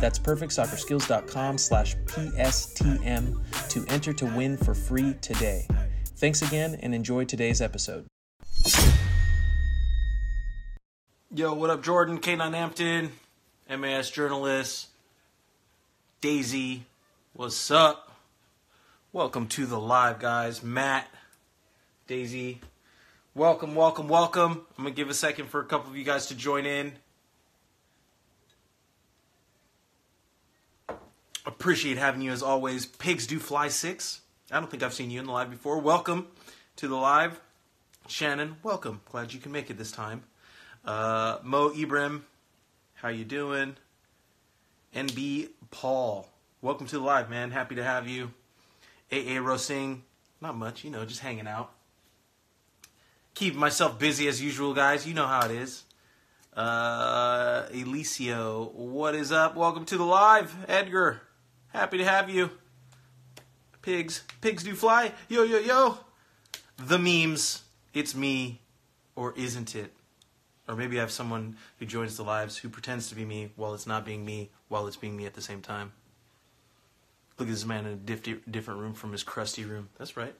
That's perfectsoccerskills.com slash PSTM to enter to win for free today. Thanks again and enjoy today's episode. Yo, what up, Jordan? K9 Hampton, MAS journalist, Daisy, what's up? Welcome to the live, guys. Matt, Daisy, welcome, welcome, welcome. I'm gonna give a second for a couple of you guys to join in. Appreciate having you as always. Pigs do fly six. I don't think I've seen you in the live before. Welcome to the live. Shannon, welcome. Glad you can make it this time. Uh, Mo Ibrahim, how you doing? NB Paul, welcome to the live, man. Happy to have you. AA Rosing, not much, you know, just hanging out. Keep myself busy as usual, guys. You know how it is. Uh, Elicio, what is up? Welcome to the live. Edgar, happy to have you. Pigs, pigs do fly. Yo, yo, yo. The memes, it's me, or isn't it? Or maybe I have someone who joins the lives who pretends to be me while it's not being me, while it's being me at the same time. Look at this man in a diff- different room from his crusty room. That's right.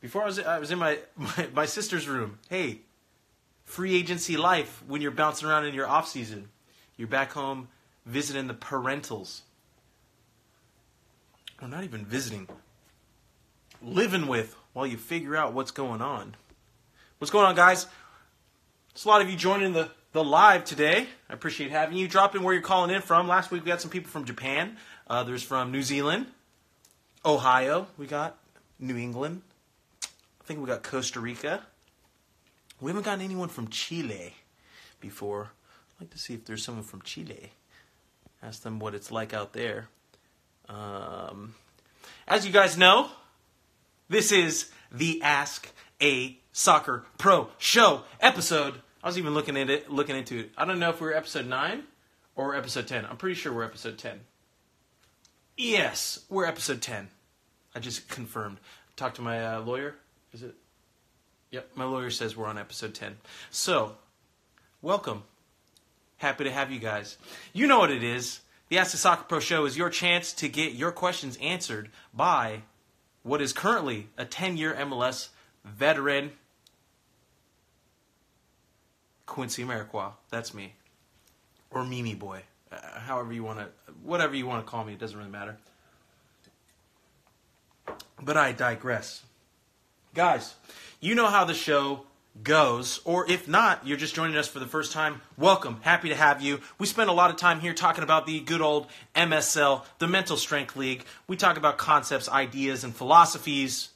Before I was, I was in my, my, my sister's room. Hey, free agency life when you're bouncing around in your off season. You're back home visiting the parentals. Well, not even visiting. Living with while you figure out what's going on. What's going on, guys? There's a lot of you joining the, the live today. I appreciate having you. Drop in where you're calling in from. Last week we got some people from Japan. Others from New Zealand, Ohio. We got New England. I think we got Costa Rica. We haven't gotten anyone from Chile before. I'd like to see if there's someone from Chile. Ask them what it's like out there. Um, as you guys know, this is the Ask a Soccer Pro Show episode. I was even looking at it, looking into it. I don't know if we're episode nine or episode ten. I'm pretty sure we're episode ten. Yes, we're episode 10. I just confirmed. Talked to my uh, lawyer. Is it? Yep, my lawyer says we're on episode 10. So, welcome. Happy to have you guys. You know what it is. The Ask the Soccer Pro show is your chance to get your questions answered by what is currently a 10 year MLS veteran, Quincy Amarikwa. That's me. Or Mimi Boy. Uh, however you want to, whatever you want to call me, it doesn't really matter. But I digress. Guys, you know how the show goes, or if not, you're just joining us for the first time, welcome. Happy to have you. We spend a lot of time here talking about the good old MSL, the Mental Strength League. We talk about concepts, ideas, and philosophies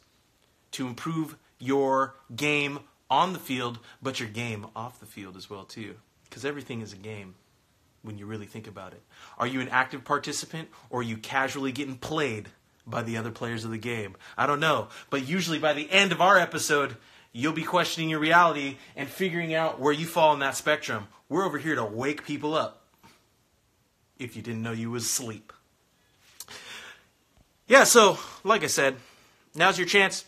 to improve your game on the field, but your game off the field as well too, because everything is a game when you really think about it? Are you an active participant or are you casually getting played by the other players of the game? I don't know. But usually by the end of our episode, you'll be questioning your reality and figuring out where you fall in that spectrum. We're over here to wake people up if you didn't know you was asleep. Yeah, so like I said, now's your chance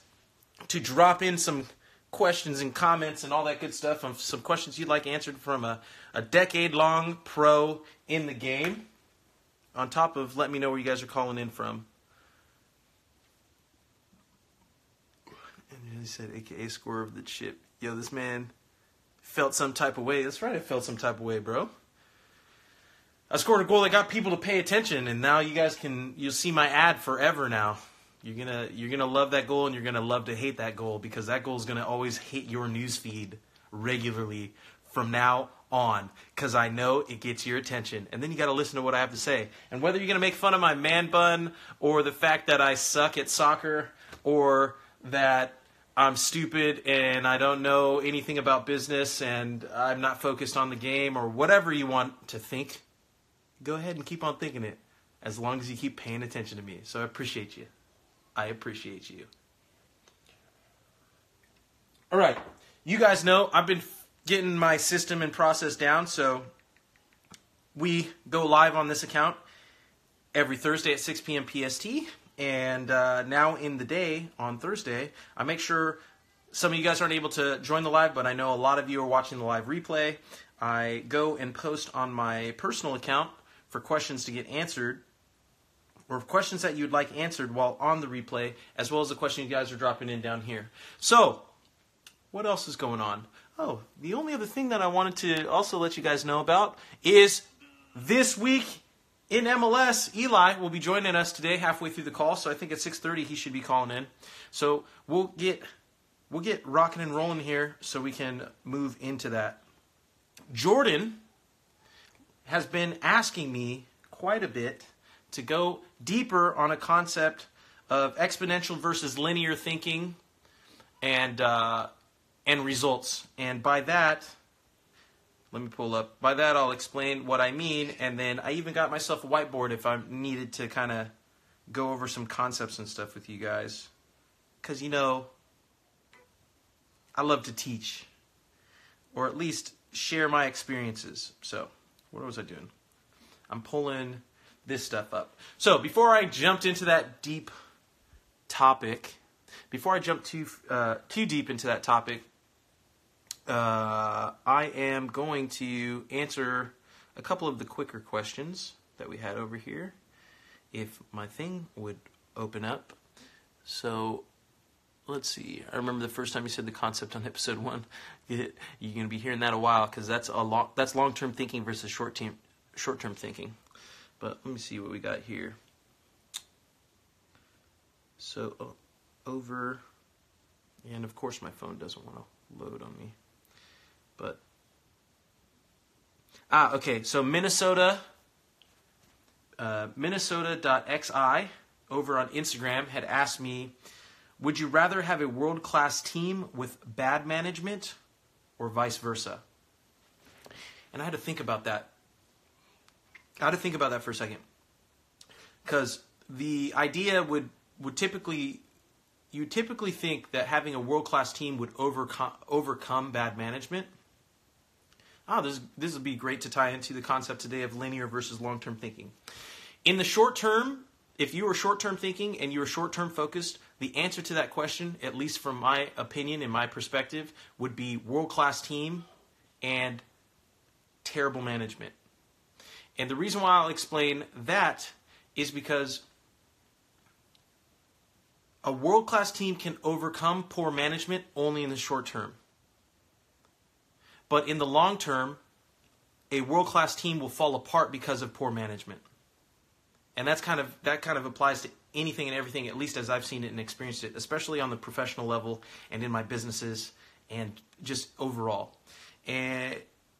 to drop in some questions and comments and all that good stuff on some questions you'd like answered from a, a decade long pro in the game. On top of let me know where you guys are calling in from. And he said, AKA score of the chip. Yo, this man felt some type of way. That's right, I felt some type of way, bro. I scored a goal that got people to pay attention, and now you guys can you'll see my ad forever now. You're gonna you're gonna love that goal and you're gonna love to hate that goal because that goal is gonna always hit your newsfeed regularly from now on because I know it gets your attention. And then you got to listen to what I have to say. And whether you're going to make fun of my man bun or the fact that I suck at soccer or that I'm stupid and I don't know anything about business and I'm not focused on the game or whatever you want to think, go ahead and keep on thinking it. as long as you keep paying attention to me. So I appreciate you. I appreciate you. All right. You guys know I've been getting my system and process down, so we go live on this account every Thursday at 6 p.m. PST. And uh, now in the day on Thursday, I make sure some of you guys aren't able to join the live, but I know a lot of you are watching the live replay. I go and post on my personal account for questions to get answered or questions that you'd like answered while on the replay, as well as the question you guys are dropping in down here. So, what else is going on? Oh, the only other thing that I wanted to also let you guys know about is this week in MLS, Eli will be joining us today halfway through the call. So I think at 6:30 he should be calling in. So we'll get we'll get rocking and rolling here so we can move into that. Jordan has been asking me quite a bit to go deeper on a concept of exponential versus linear thinking and uh, and results. And by that, let me pull up. By that, I'll explain what I mean, and then I even got myself a whiteboard if I needed to kind of go over some concepts and stuff with you guys. Because, you know, I love to teach, or at least share my experiences. So, what was I doing? I'm pulling this stuff up. So, before I jumped into that deep topic, before I jump too uh, too deep into that topic, uh, I am going to answer a couple of the quicker questions that we had over here. If my thing would open up. So let's see. I remember the first time you said the concept on episode one. You're going to be hearing that a while because that's a long that's long term thinking versus short term short term thinking. But let me see what we got here. So over, and of course my phone doesn't want to load on me. But ah, okay. So Minnesota, uh, Minnesota.xi over on Instagram had asked me, would you rather have a world class team with bad management, or vice versa? And I had to think about that. I had to think about that for a second, because the idea would would typically you typically think that having a world class team would overcome overcome bad management ah, this, this would be great to tie into the concept today of linear versus long term thinking. In the short term, if you are short term thinking and you are short term focused, the answer to that question, at least from my opinion and my perspective, would be world class team and terrible management. And the reason why I'll explain that is because a world class team can overcome poor management only in the short term. But in the long term, a world class team will fall apart because of poor management. And that's kind of that kind of applies to anything and everything, at least as I've seen it and experienced it, especially on the professional level and in my businesses and just overall. And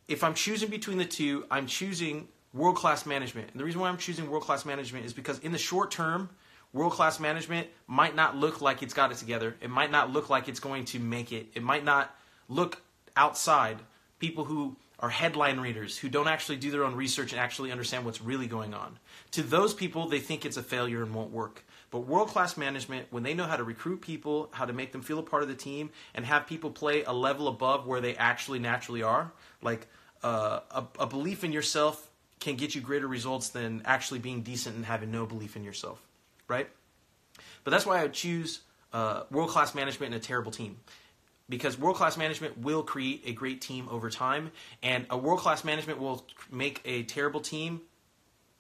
if I'm choosing between the two, I'm choosing world class management. And the reason why I'm choosing world class management is because in the short term, world class management might not look like it's got it together. It might not look like it's going to make it. It might not look outside people who are headline readers who don't actually do their own research and actually understand what's really going on. To those people, they think it's a failure and won't work. But world class management, when they know how to recruit people, how to make them feel a part of the team, and have people play a level above where they actually naturally are, like uh, a, a belief in yourself can get you greater results than actually being decent and having no belief in yourself, right? But that's why I choose uh, world class management and a terrible team because world class management will create a great team over time, and a world class management will make a terrible team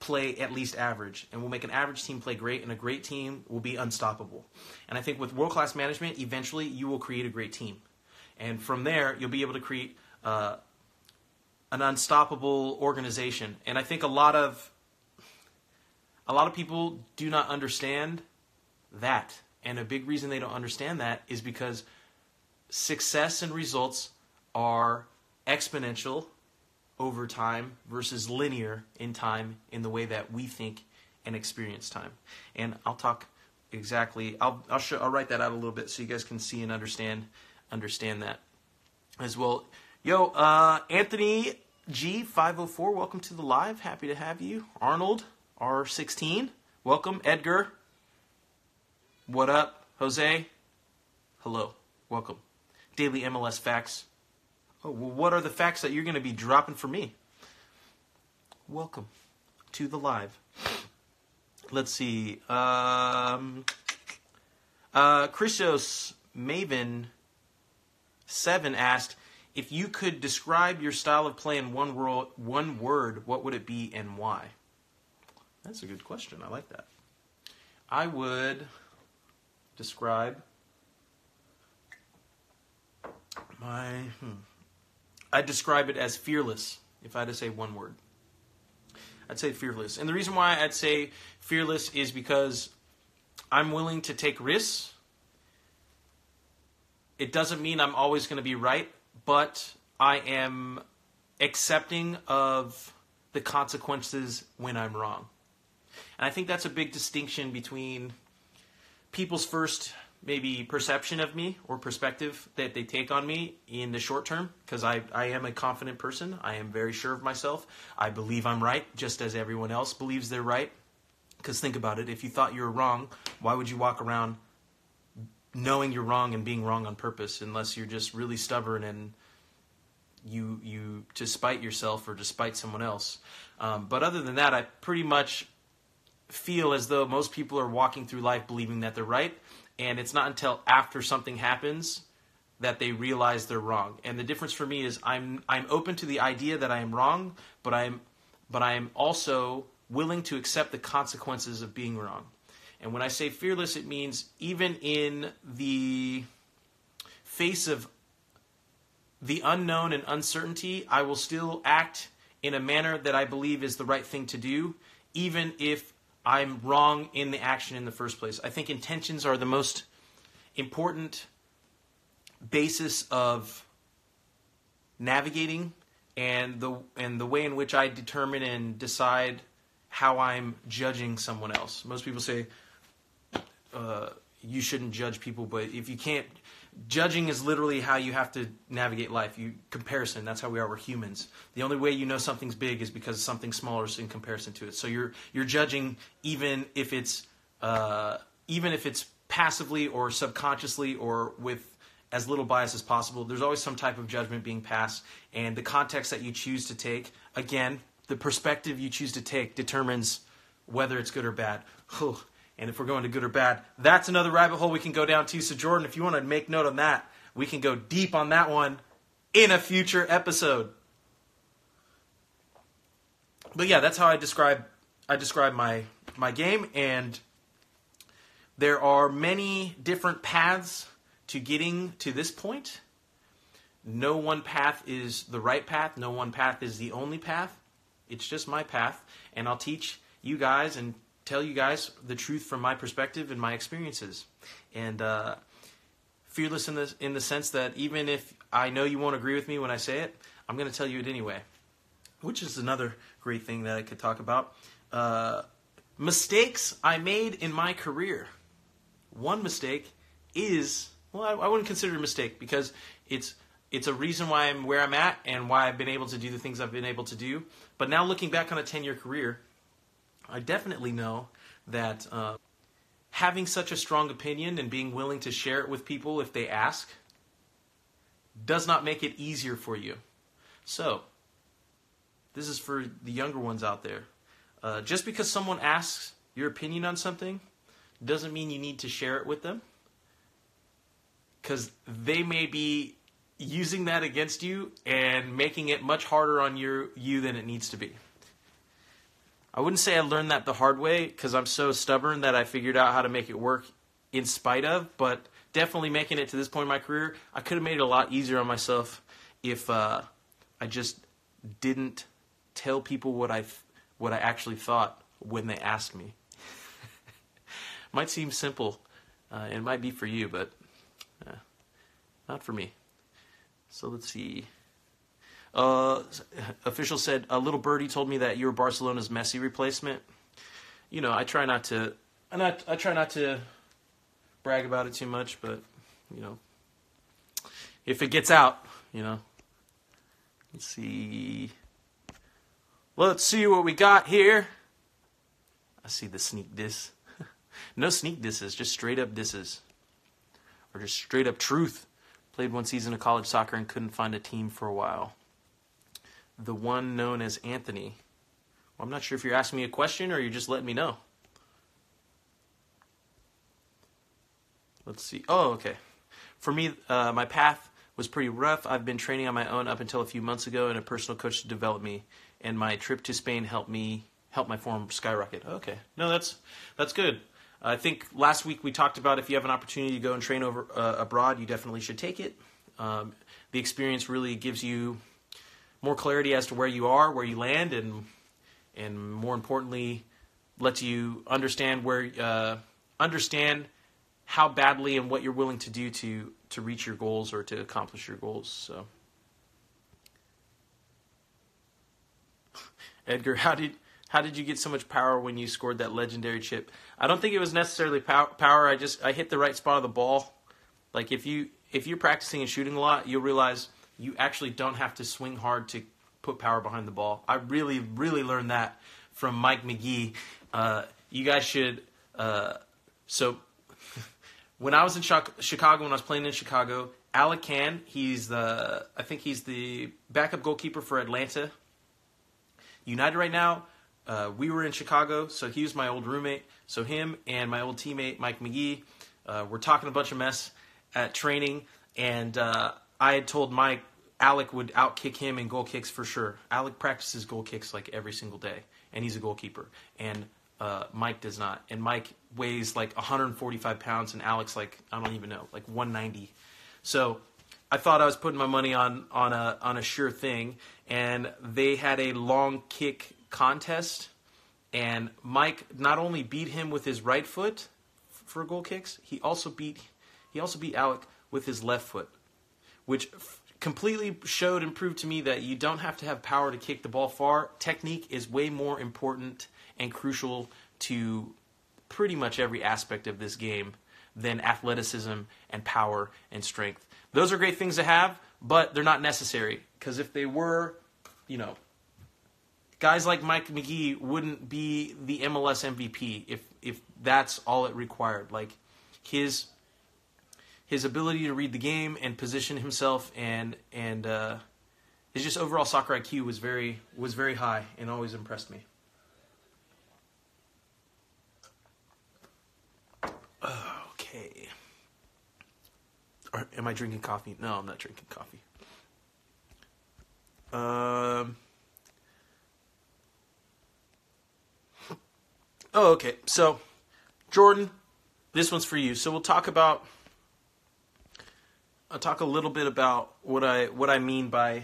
play at least average, and will make an average team play great, and a great team will be unstoppable. And I think with world class management, eventually you will create a great team, and from there you'll be able to create uh, an unstoppable organization. And I think a lot of a lot of people do not understand that, and a big reason they don't understand that is because success and results are exponential over time versus linear in time in the way that we think and experience time. And I'll talk exactly. I'll I'll show. I'll write that out a little bit so you guys can see and understand understand that as well. Yo, uh, Anthony G five hundred four, Welcome to the live. Happy to have you, Arnold. R16. Welcome, Edgar. What up, Jose? Hello. Welcome. Daily MLS facts. Oh, what are the facts that you're going to be dropping for me? Welcome to the live. Let's see. Um, uh, Christos Maven Seven asked if you could describe your style of play in one word, one word, what would it be and why? That's a good question. I like that. I would describe my. Hmm. I'd describe it as fearless. If I had to say one word, I'd say fearless. And the reason why I'd say fearless is because I'm willing to take risks. It doesn't mean I'm always going to be right, but I am accepting of the consequences when I'm wrong. And I think that's a big distinction between people's first maybe perception of me or perspective that they take on me in the short term because I, I am a confident person. I am very sure of myself. I believe I'm right just as everyone else believes they're right. Because think about it if you thought you were wrong, why would you walk around knowing you're wrong and being wrong on purpose unless you're just really stubborn and you you to spite yourself or to spite someone else. Um, but other than that, I pretty much feel as though most people are walking through life believing that they're right, and it's not until after something happens that they realize they're wrong. And the difference for me is I'm I'm open to the idea that I am wrong, but I'm but I am also willing to accept the consequences of being wrong. And when I say fearless, it means even in the face of the unknown and uncertainty, I will still act in a manner that I believe is the right thing to do, even if I'm wrong in the action in the first place. I think intentions are the most important basis of navigating and the and the way in which I determine and decide how I'm judging someone else. Most people say uh, you shouldn't judge people, but if you can't, judging is literally how you have to navigate life. You comparison. That's how we are. We're humans. The only way you know something's big is because something smaller is in comparison to it. So you're you're judging even if it's uh, even if it's passively or subconsciously or with as little bias as possible. There's always some type of judgment being passed, and the context that you choose to take, again, the perspective you choose to take determines whether it's good or bad. And if we're going to good or bad, that's another rabbit hole we can go down to. So, Jordan, if you want to make note on that, we can go deep on that one in a future episode. But yeah, that's how I describe I describe my my game, and there are many different paths to getting to this point. No one path is the right path. No one path is the only path. It's just my path, and I'll teach you guys and tell you guys the truth from my perspective and my experiences. And uh, fearless in the in the sense that even if I know you won't agree with me when I say it, I'm going to tell you it anyway. Which is another great thing that I could talk about. Uh, mistakes I made in my career. One mistake is well, I, I wouldn't consider it a mistake because it's it's a reason why I'm where I'm at and why I've been able to do the things I've been able to do. But now looking back on a 10 year career, I definitely know that uh, having such a strong opinion and being willing to share it with people if they ask does not make it easier for you. So, this is for the younger ones out there. Uh, just because someone asks your opinion on something doesn't mean you need to share it with them because they may be using that against you and making it much harder on your you than it needs to be. I wouldn't say I learned that the hard way because I'm so stubborn that I figured out how to make it work in spite of, but definitely making it to this point in my career, I could have made it a lot easier on myself if uh, I just didn't tell people what I what I actually thought when they asked me. might seem simple, uh, it might be for you, but uh, not for me. So let's see. Uh, official said a little birdie told me that you're Barcelona's Messi replacement. You know, I try not to, I I try not to brag about it too much, but you know, if it gets out, you know. Let's see. Let's see what we got here. I see the sneak diss. no sneak disses, just straight up disses. Or just straight up truth. Played one season of college soccer and couldn't find a team for a while. The one known as Anthony. Well, I'm not sure if you're asking me a question or you're just letting me know. Let's see. Oh, okay. For me, uh, my path was pretty rough. I've been training on my own up until a few months ago, and a personal coach developed me. And my trip to Spain helped me help my form skyrocket. Okay, no, that's that's good. I think last week we talked about if you have an opportunity to go and train over uh, abroad, you definitely should take it. Um, the experience really gives you more clarity as to where you are, where you land, and and more importantly, lets you understand where uh, understand how badly and what you're willing to do to to reach your goals or to accomplish your goals. So, Edgar, how did how did you get so much power when you scored that legendary chip? I don't think it was necessarily power. I just I hit the right spot of the ball. Like if you if you're practicing and shooting a lot, you'll realize you actually don't have to swing hard to put power behind the ball. I really really learned that from Mike Magee. Uh, you guys should. Uh, so when I was in Chicago, when I was playing in Chicago, Alec Kann, he's the I think he's the backup goalkeeper for Atlanta United right now. Uh, we were in Chicago, so he was my old roommate. So him and my old teammate Mike Magee uh, were talking a bunch of mess at training, and uh, I had told Mike Alec would outkick him in goal kicks for sure. Alec practices goal kicks like every single day, and he's a goalkeeper. And uh, Mike does not. And Mike weighs like 145 pounds, and Alex like I don't even know, like 190. So I thought I was putting my money on on a on a sure thing, and they had a long kick contest, and Mike not only beat him with his right foot for goal kicks, he also beat he also beat Alec with his left foot, which completely showed and proved to me that you don't have to have power to kick the ball far. Technique is way more important and crucial to pretty much every aspect of this game than athleticism and power and strength. Those are great things to have, but they're not necessary because if they were, you know, guys like Mike Magee wouldn't be the MLS MVP if if that's all it required. Like his his ability to read the game and position himself and and uh, his just overall soccer IQ was very was very high and always impressed me. Okay. Or am I drinking coffee? No, I'm not drinking coffee. Um. Oh, okay. So, Jordan, this one's for you. So we'll talk about. I'll talk a little bit about what I what I mean by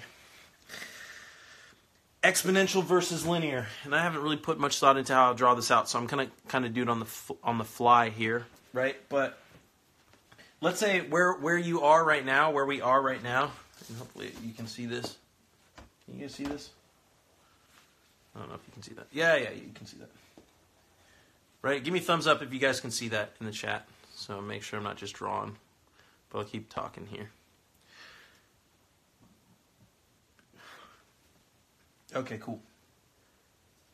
exponential versus linear, and I haven't really put much thought into how I'll draw this out, so I'm gonna kind of do it on the on the fly here, right? But let's say where where you are right now, where we are right now, and hopefully you can see this. Can you guys see this? I don't know if you can see that. Yeah, yeah, you can see that. Right? Give me thumbs up if you guys can see that in the chat. So make sure I'm not just drawing, but I'll keep talking here. Okay, cool.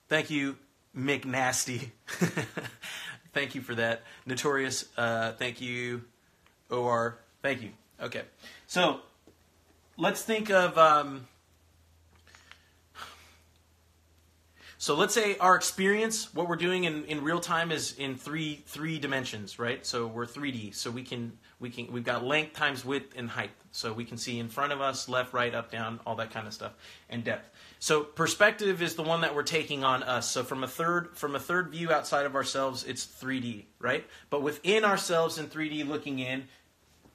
Thank you, McNasty. thank you for that. Notorious, uh, thank you. OR, thank you. Okay. So let's think of. Um, so let's say our experience, what we're doing in, in real time is in three three dimensions, right? So we're 3D. So we can we can we've got length times width and height. So we can see in front of us, left, right, up, down, all that kind of stuff, and depth. So perspective is the one that we're taking on us. So from a third from a third view outside of ourselves, it's 3D, right? But within ourselves in 3D looking in,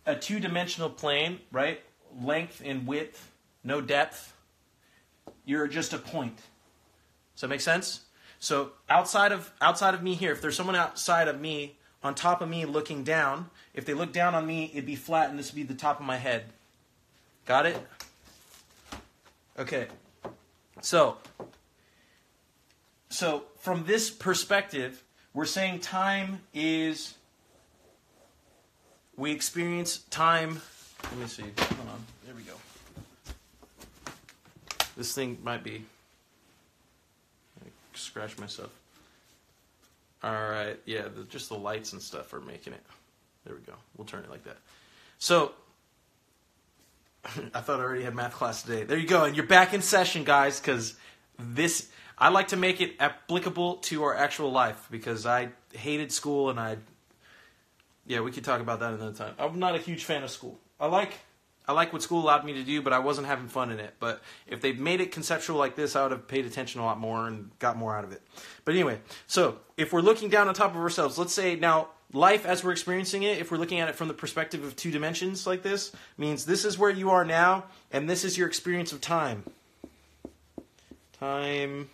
a two-dimensional plane, right? Length and width, no depth. You're just a point. Does that make sense? So outside of outside of me here, if there's someone outside of me, on top of me looking down, if they look down on me, it'd be flat and this would be the top of my head. Got it? Okay. So, so from this perspective, we're saying time is we experience time. Let me see. Hold on. There we go. This thing might be. I scratch myself. All right. Yeah, the, just the lights and stuff are making it. There we go. We'll turn it like that. So, I thought I already had math class today. There you go. And you're back in session, guys, because this, I like to make it applicable to our actual life because I hated school and I, yeah, we could talk about that another time. I'm not a huge fan of school. I like I like what school allowed me to do, but I wasn't having fun in it. But if they made it conceptual like this, I would have paid attention a lot more and got more out of it. But anyway, so if we're looking down on top of ourselves, let's say now life as we're experiencing it, if we're looking at it from the perspective of two dimensions like this, means this is where you are now, and this is your experience of time. Time.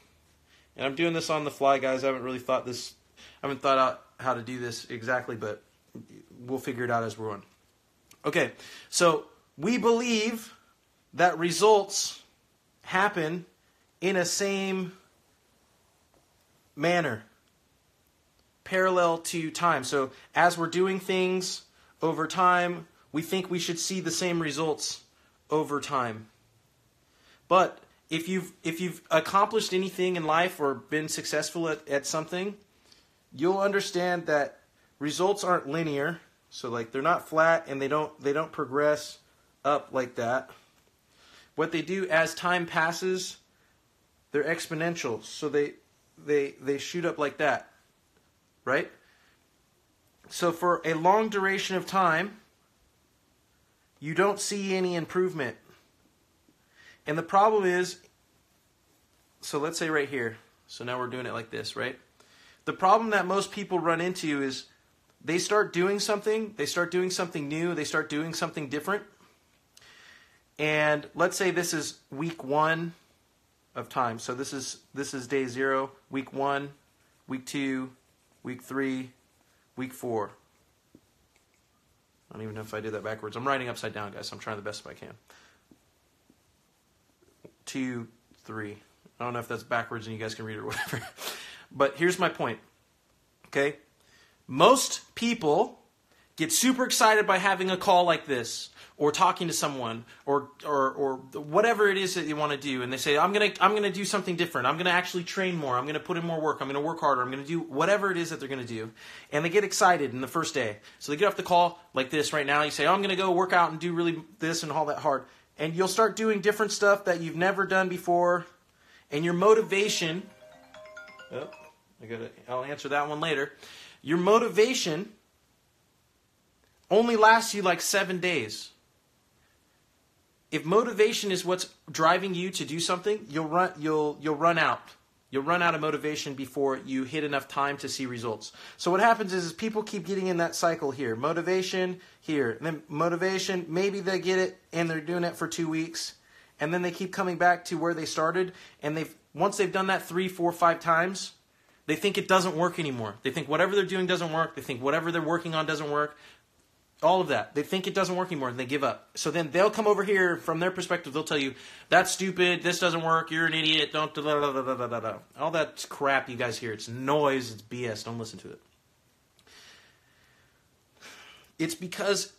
And I'm doing this on the fly, guys. I haven't really thought this, I haven't thought out how to do this exactly, but we'll figure it out as we're on. Okay, so we believe that results happen in a same manner, parallel to time. So as we're doing things over time, we think we should see the same results over time. But if you've if you've accomplished anything in life or been successful at, at something, you'll understand that results aren't linear. So like they're not flat and they don't they don't progress up like that. What they do as time passes, they're exponential. So they they they shoot up like that. Right? So for a long duration of time, you don't see any improvement. And the problem is so let's say right here. So now we're doing it like this, right? The problem that most people run into is they start doing something, they start doing something new, they start doing something different, and let's say this is week one of time. So this is this is day zero, week one, week two, week three, week four. I don't even know if I did that backwards. I'm writing upside down, guys. I'm trying the best I can. Two, three. I don't know if that's backwards and you guys can read it or whatever. but here's my point. Okay? Most people get super excited by having a call like this or talking to someone or or or whatever it is that you want to do and they say I'm going to I'm going to do something different. I'm going to actually train more. I'm going to put in more work. I'm going to work harder. I'm going to do whatever it is that they're going to do. And they get excited in the first day. So they get off the call like this right now. You say, oh, "I'm going to go work out and do really this and all that hard." And you'll start doing different stuff that you've never done before. And your motivation Oh, I got to I'll answer that one later. Your motivation only lasts you like 7 days if motivation is what's driving you to do something, you'll run you'll you'll run out. You'll run out of motivation before you hit enough time to see results. So what happens is, is people keep getting in that cycle here. Motivation here, then motivation, maybe they get it and they're doing it for 2 weeks, and then they keep coming back to where they started and they've once they've done that three, four, five times, they think it doesn't work anymore. They think whatever they're doing doesn't work. They think whatever they're working on doesn't work all of that. They think it doesn't work anymore and they give up. So then they'll come over here from their perspective. They'll tell you, that's stupid. This doesn't work. You're an idiot. Don't, da, da, da, da, da. All that crap you guys hear. It's noise. It's BS. Don't listen to it. It's because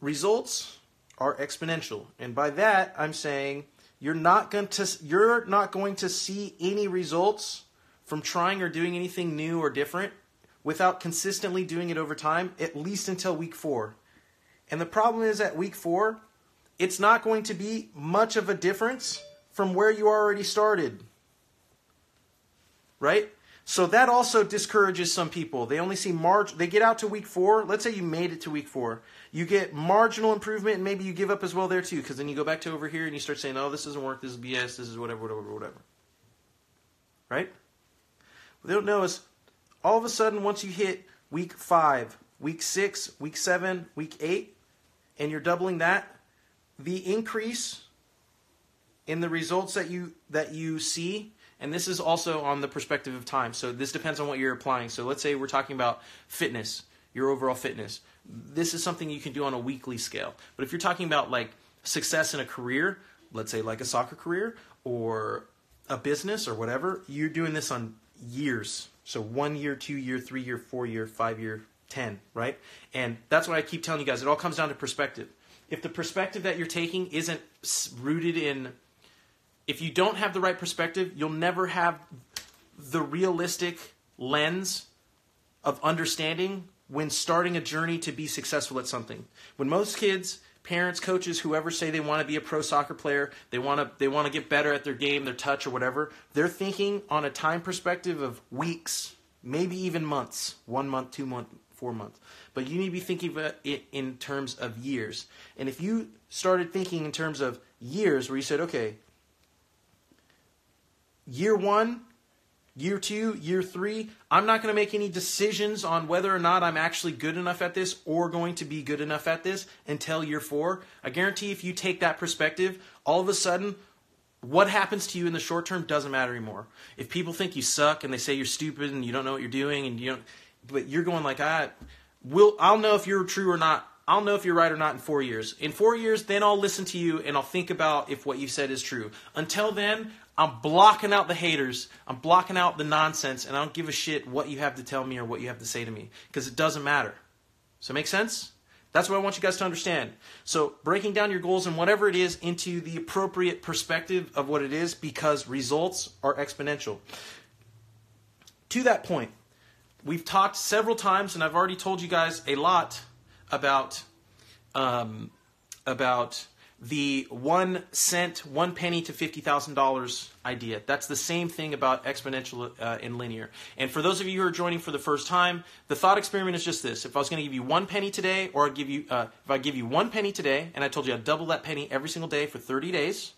results are exponential. And by that, I'm saying you're not going to, you're not going to see any results from trying or doing anything new or different without consistently doing it over time, at least until week four. And the problem is at week four, it's not going to be much of a difference from where you already started. Right? So that also discourages some people. They only see marg they get out to week 4. Let's say you made it to week 4. You get marginal improvement and maybe you give up as well there too cuz then you go back to over here and you start saying, "Oh, this doesn't work. This is BS. This is whatever whatever whatever." Right? What they don't know is all of a sudden, once you hit week five, week six, week seven, week eight, and you're doubling that, the increase in the results that you that you see and this is also on the perspective of time. So this depends on what you're applying. So let's say we're talking about fitness your overall fitness. This is something you can do on a weekly scale. But if you're talking about like success in a career let's say like a soccer career or a business or whatever you're doing this on years so one year, two year, three year, four year, five year, ten, right? And that's what I keep telling you guys. It all comes down to perspective. If the perspective that you're taking isn't rooted in, if you don't have the right perspective, you'll never have the realistic lens of understanding when starting a journey to be successful at something. When most kids, parents, coaches, whoever say they want to be a pro soccer player, they want to they want to get better at their game, their touch or whatever, they're thinking on a time perspective of weeks, maybe even months, 1 month, 2 month, 4 months. But you need to be thinking of it in terms of years. And if you started thinking in terms of years where you said, "Okay, year 1 year two, year three, I'm not going to make any decisions on whether or not I'm actually good enough at this or going to be good enough at this until year four. I guarantee if you take that perspective, all of a sudden, what happens to you in the short term doesn't matter anymore. If people think you suck and they say you're stupid and you don't know what you're doing and you don't, but you're going like, I will, I'll know if you're true or not. I'll know if you're right or not in four years. In four years, then I'll listen to you and I'll think about if what you said is true. Until then, I'm blocking out the haters. I'm blocking out the nonsense, and I don't give a shit what you have to tell me or what you have to say to me because it doesn't matter. So, make sense? That's what I want you guys to understand. So, breaking down your goals and whatever it is into the appropriate perspective of what it is because results are exponential. To that point, we've talked several times, and I've already told you guys a lot about um, about the one cent, one penny to $50,000 idea. That's the same thing about exponential uh, and linear. And for those of you who are joining for the first time, the thought experiment is just this. If I was going to give you one penny today, or I'd give you, uh, if I give you one penny today, and I told you I'd double that penny every single day for 30 days,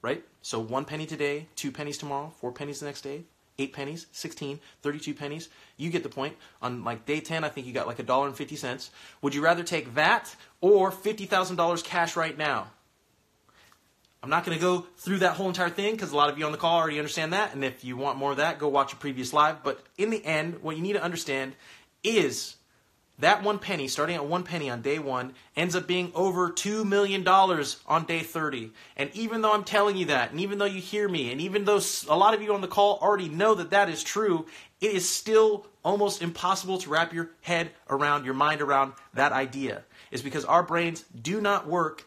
right? So one penny today, two pennies tomorrow, four pennies the next day, 8 pennies, 16, 32 pennies. You get the point. On like day 10, I think you got like a dollar and 50 cents. Would you rather take that or $50,000 cash right now? I'm not going to go through that whole entire thing because a lot of you on the call already understand that. And if you want more of that, go watch a previous live. But in the end, what you need to understand is that one penny, starting at one penny on day one, ends up being over $2 million on day 30. And even though I'm telling you that, and even though you hear me, and even though a lot of you on the call already know that that is true, it is still almost impossible to wrap your head around, your mind around that idea. Is because our brains do not work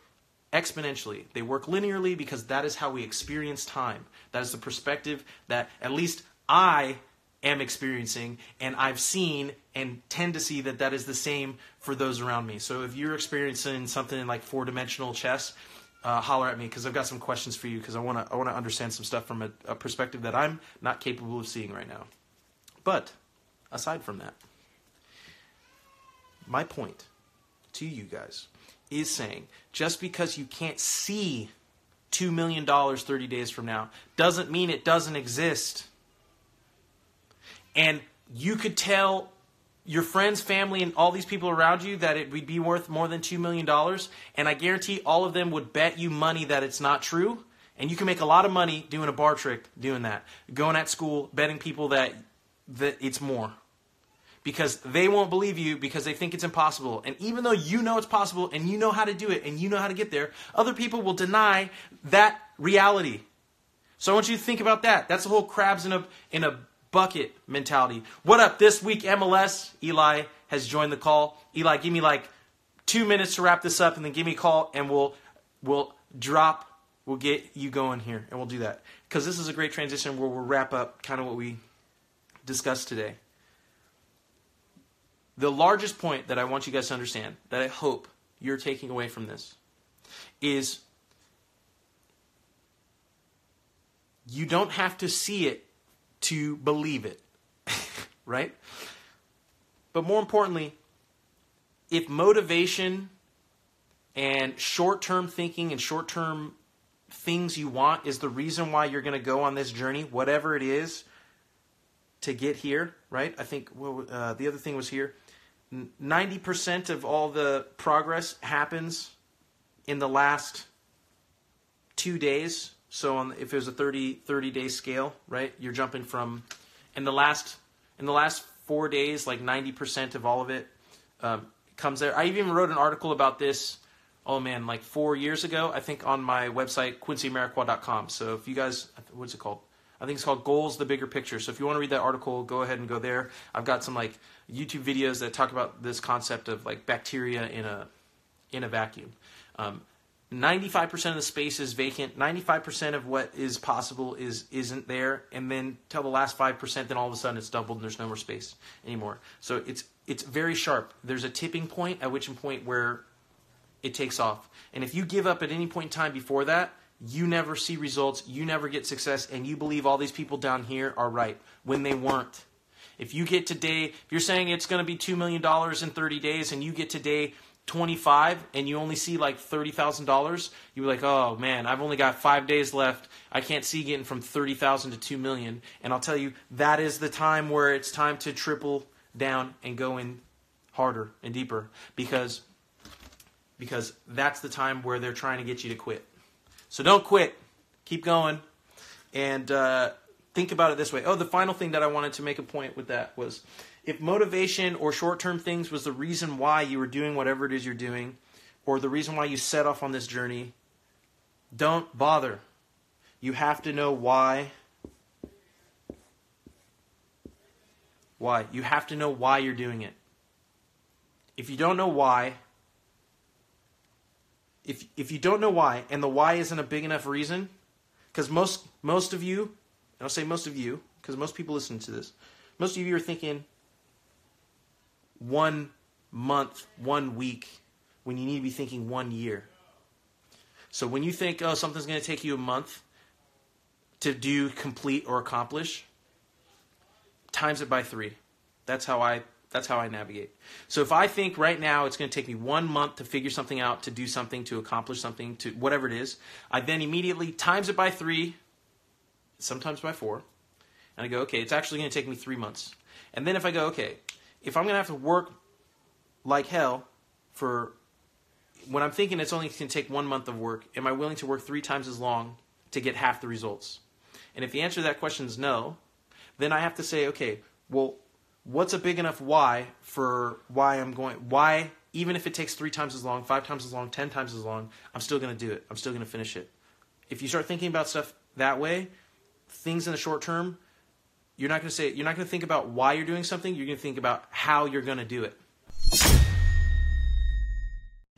exponentially. They work linearly because that is how we experience time. That is the perspective that at least I am experiencing and I've seen and tend to see that that is the same for those around me. So if you're experiencing something like four dimensional chess, uh, holler at me because I've got some questions for you because I want to I want to understand some stuff from a, a perspective that I'm not capable of seeing right now. But aside from that, my point to you guys is saying just because you can't see $2 million 30 days from now doesn't mean it doesn't exist. And you could tell your friends, family, and all these people around you that it would be worth more than $2 million, and I guarantee all of them would bet you money that it's not true. And you can make a lot of money doing a bar trick, doing that. Going at school, betting people that, that it's more. Because they won't believe you because they think it's impossible. And even though you know it's possible and you know how to do it and you know how to get there, other people will deny that reality. So I want you to think about that. That's the whole crabs in a, in a bucket mentality. What up this week, MLS? Eli has joined the call. Eli, give me like two minutes to wrap this up, and then give me a call, and we'll we'll drop. We'll get you going here, and we'll do that because this is a great transition where we'll wrap up kind of what we discussed today. The largest point that I want you guys to understand, that I hope you're taking away from this, is you don't have to see it to believe it, right? But more importantly, if motivation and short term thinking and short term things you want is the reason why you're going to go on this journey, whatever it is, to get here, right? I think well, uh, the other thing was here 90% of all the progress happens in the last two days so on, if it was a 30, 30 day scale, right, you're jumping from in the last in the last four days, like 90% of all of it um, comes there. I even wrote an article about this. Oh man, like four years ago, I think on my website quincyamarikwa.com. So if you guys, what's it called? I think it's called Goals: The Bigger Picture. So if you want to read that article, go ahead and go there. I've got some like YouTube videos that talk about this concept of like bacteria in a in a vacuum. Um, 95% of the space is vacant 95% of what is possible is isn't there and then till the last 5% then all of a sudden it's doubled and there's no more space anymore. So it's it's very sharp. There's a tipping point at which point where it takes off. And if you give up at any point in time before that you never see results you never get success and you believe all these people down here are right when they weren't. If you get today if you're saying it's going to be $2 million in 30 days and you get today 25 and you only see like $30,000, you're like, oh man, I've only got five days left. I can't see getting from 30,000 to 2 million. And I'll tell you, that is the time where it's time to triple down and go in harder and deeper because, because that's the time where they're trying to get you to quit. So don't quit. Keep going. And uh, think about it this way. Oh, the final thing that I wanted to make a point with that was if motivation or short term things was the reason why you were doing whatever it is you're doing, or the reason why you set off on this journey, don't bother. You have to know why. Why? You have to know why you're doing it. If you don't know why, if if you don't know why, and the why isn't a big enough reason, because most most of you, and I'll say most of you, because most people listen to this, most of you are thinking, one month, one week, when you need to be thinking one year. So when you think, oh, something's going to take you a month to do, complete, or accomplish, times it by three. That's how I. That's how I navigate. So if I think right now it's going to take me one month to figure something out, to do something, to accomplish something, to whatever it is, I then immediately times it by three, sometimes by four, and I go, okay, it's actually going to take me three months. And then if I go, okay, if I'm going to have to work like hell for when I'm thinking it's only going to take one month of work, am I willing to work three times as long to get half the results? And if the answer to that question is no, then I have to say, okay, well, what's a big enough why for why I'm going, why, even if it takes three times as long, five times as long, ten times as long, I'm still going to do it. I'm still going to finish it. If you start thinking about stuff that way, things in the short term you're not going to say you're not going to think about why you're doing something. You're going to think about how you're going to do it.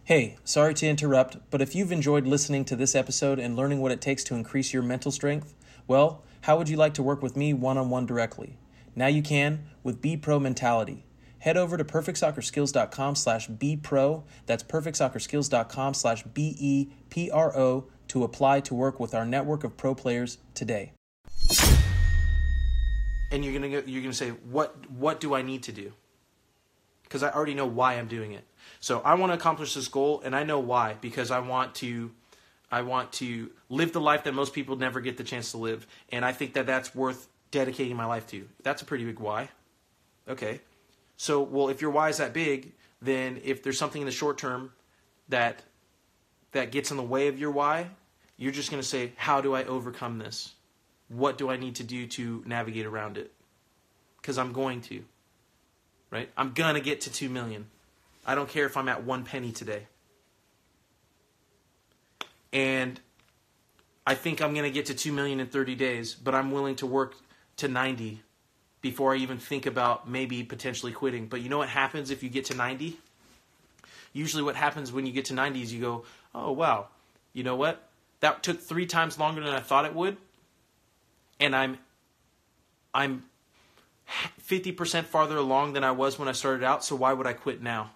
Hey, sorry to interrupt, but if you've enjoyed listening to this episode and learning what it takes to increase your mental strength, well, how would you like to work with me one on one directly? Now you can with B Pro Mentality. Head over to perfectsoccerskills.com slash bpro. That's perfectsoccerskills.com slash B-E-P-R-O to apply to work with our network of pro players today and you're gonna go, you're gonna say what what do I need to do? Because I already know why I'm doing it. So I want to accomplish this goal, and I know why because I want to I want to live the life that most people never get the chance to live, and I think that that's worth dedicating my life to. That's a pretty big why. Okay, so well if your why is that big, then if there's something in the short term that that gets in the way of your why, you're just going to say, how do I overcome this? What do I need to do to navigate around it? Because I'm going to. Right? I'm going to get to 2 million. I don't care if I'm at one penny today. And I think I'm going to get to 2 million in 30 days, but I'm willing to work to 90 before I even think about maybe potentially quitting. But you know what happens if you get to 90? Usually, what happens when you get to 90 is you go, oh, wow, you know what? That took three times longer than I thought it would and I'm I'm 50% farther along than I was when I started out, so why would I quit now?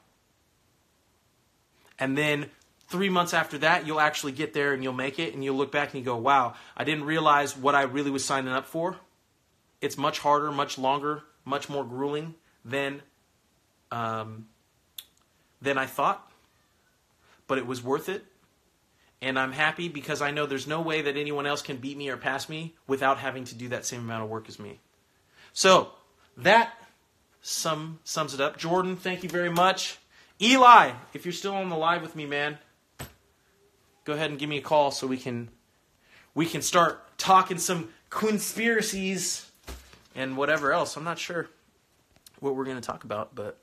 And then 3 months after that, you'll actually get there and you'll make it and you'll look back and you go, "Wow, I didn't realize what I really was signing up for." It's much harder, much longer, much more grueling than um, than I thought, but it was worth it and I'm happy because I know there's no way that anyone else can beat me or pass me without having to do that same amount of work as me. So that sum, sums it up. Jordan, thank you very much. Eli, if you're still on the live with me, man, go ahead and give me a call so we can we can start talking some conspiracies and whatever else. I'm not sure what we're going to talk about, but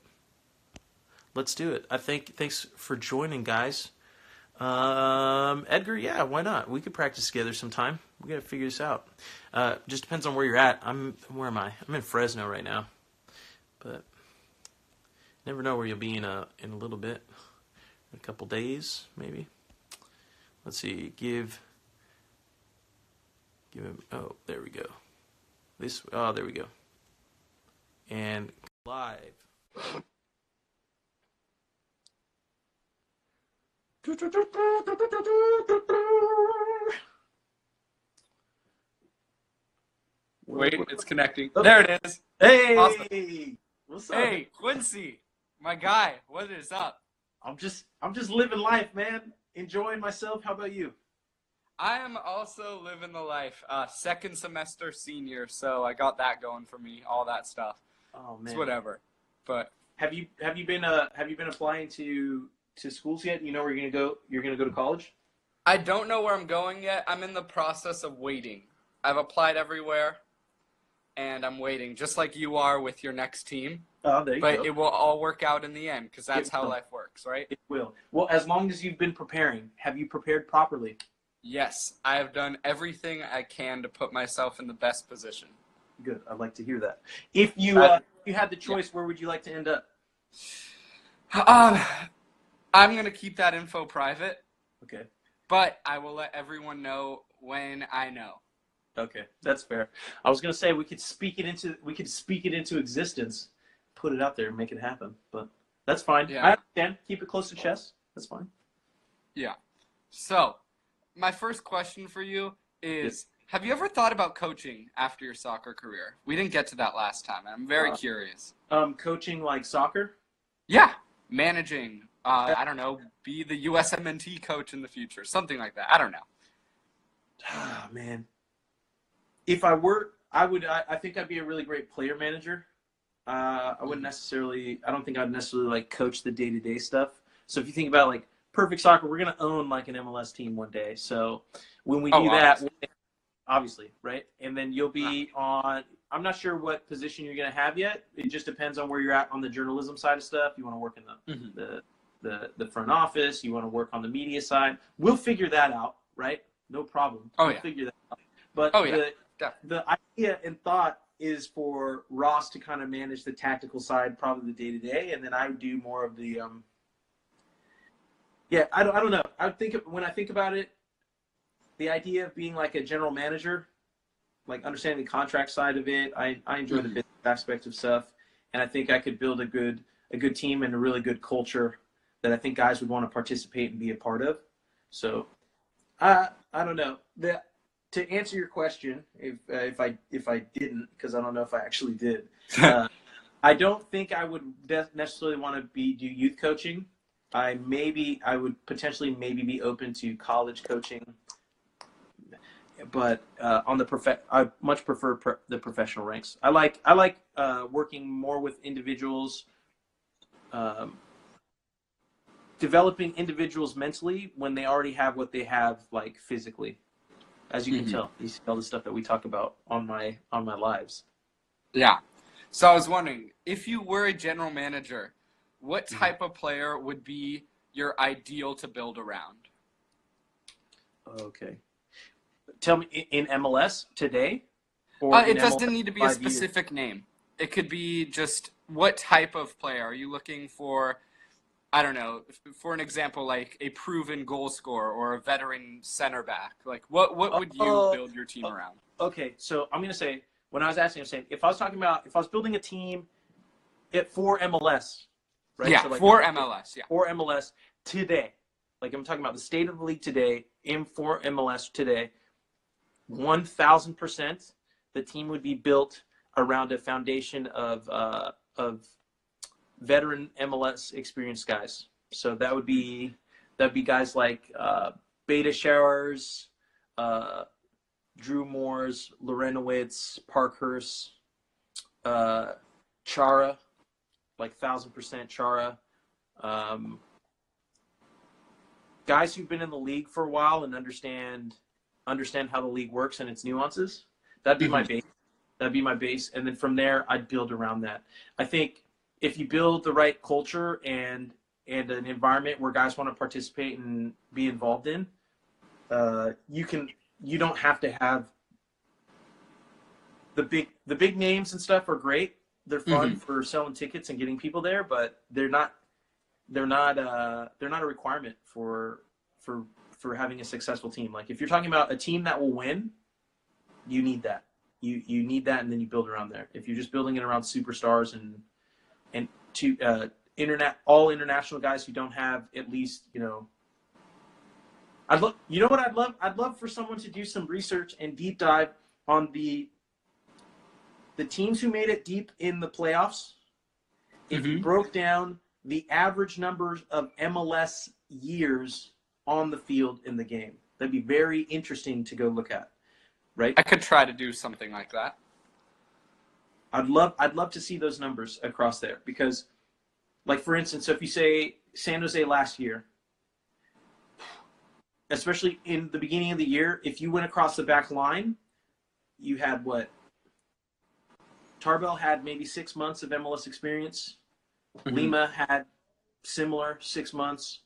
let's do it. I think thanks for joining, guys. Um, Edgar, yeah, why not? We could practice together sometime. We got to figure this out. Uh, just depends on where you're at. I'm where am I? I'm in Fresno right now, but never know where you'll be in a in a little bit, in a couple days maybe. let's see, give, give him, oh, there we go. This, oh, there we go. And live. Wait, it's connecting. There it is. Hey, Awesome. what's up? Hey, Quincy, my guy, what is up? I'm just, I'm just living life, man. Enjoying myself. How about you? I am also living the life. Uh, second semester senior, so I got that going for me. All that stuff. Oh man, It's whatever. But Have you, have you been, uh, have you been applying to to schools yet? You know where you're gonna go? You're gonna go to college? I don't know where I'm going yet. I'm in the process of waiting. I've applied everywhere, and I'm waiting, just like you are with your next team. Oh, there you But go. it will all work out in the end, because that's how life works, right? It will. Well, as long as you've been preparing, have you prepared properly? Yes, I have done everything I can to put myself in the best position. Good. I'd like to hear that. If you Uh, uh, if you had the choice, where would you like to end up? Um, I'm gonna keep that info private, Okay. but I will let everyone know when I know. Okay, that's fair. I was gonna say we could speak it into we could speak it into existence, put it out there and make it happen. But that's fine. Yeah. I understand. Keep it close to chest. That's fine. Yeah. So, my first question for you is: Have you ever thought about coaching after your soccer career? We didn't get to that last time, and I'm very Uh, curious. Um, coaching like soccer. Yeah, managing. Uh, I don't know. Be the USMNT coach in the future, something like that. I don't know. Ah, man. If I were, I would. I, I think I'd be a really great player manager. Uh, I wouldn't necessarily. I don't think I'd necessarily like coach the day to day stuff. So if you think about like perfect soccer, we're gonna own like an MLS team one day. So when we do Oh, that, obviously. right? And then you'll be on. I'm not sure what position you're gonna have yet. It just depends on where you're at on the journalism side of stuff. You want to work in the Mhm. the the the front office. You want to work on the media side. We'll figure that out, right? No problem. Oh, we'll figure that out. But Oh, yeah. the, the idea and thought is for Ross to kind of manage the tactical side, probably the day to day, and then I do more of the. Um, yeah, I don't, I don't know. I think when I think about it, the idea of being like a general manager, like understanding the contract side of it, I, I enjoy the Mhm. business aspect of stuff, and I think I could build a good a good team and a really good culture that I think guys would want to participate and be a part of. So, I I don't know. The, to answer your question, if uh, if I if I didn't, because I don't know if I actually did, uh, I don't think I would necessarily want to be do youth coaching. I maybe I would potentially maybe be open to college coaching, but uh, on the prof I much prefer the professional ranks. I like I like uh, working more with individuals, um, developing individuals mentally when they already have what they have like physically. As you can Mhm. tell, you see all the stuff that we talk about on my on my lives. Yeah. So I was wondering if you were a general manager, what Mhm. type of player would be your ideal to build around? Okay. Tell me in MLS today, or Uh, it doesn't MLS need to be a five years? specific name. It could be just what type of player are you looking for? I don't know. For an example, like a proven goal scorer or a veteran center back. Like, what what would you Oh, build your team oh. around? Okay, so I'm gonna say when I was asking, I'm saying if I was talking about if I was building a team, it for MLS, right? Yeah, So, like, for MLS. Yeah. for MLS today. Like I'm talking about the state of the league today, in for MLS today, one thousand percent, the team would be built around a foundation of uh, of veteran MLS experienced guys. So that would be that would be guys like uh, Beta Showers, uh, Drew Moores, Larentowicz, Parkhurst, uh, Chara, like thousand percent Chara. Um, guys who've been in the league for a while and understand understand how the league works and its nuances. That'd be my base. That'd be my base, and then from there, I'd build around that. I think if you build the right culture and and an environment where guys want to participate and be involved in, uh, you can. You don't have to have the big the big names and stuff are great. They're fun for selling tickets and getting people there, but they're not they're not uh they're not a requirement for for for having a successful team. Like if you're talking about a team that will win, you need that. You you need that, and then you build around there. If you're just building it around superstars and and to uh, internet all international guys who don't have at least you know. I'd love, you know what I'd love? I'd love for someone to do some research and deep dive on the the teams who made it deep in the playoffs. If you Mhm. broke down the average numbers of MLS years on the field in the game, that'd be very interesting to go look at. Right? I could try to do something like that. I'd love I'd love to see those numbers across there because like for instance, so if you say San Jose last year, especially in the beginning of the year, if you went across the back line, you had what? Tarbell had maybe six months of MLS experience. Mhm. Lima had similar six months.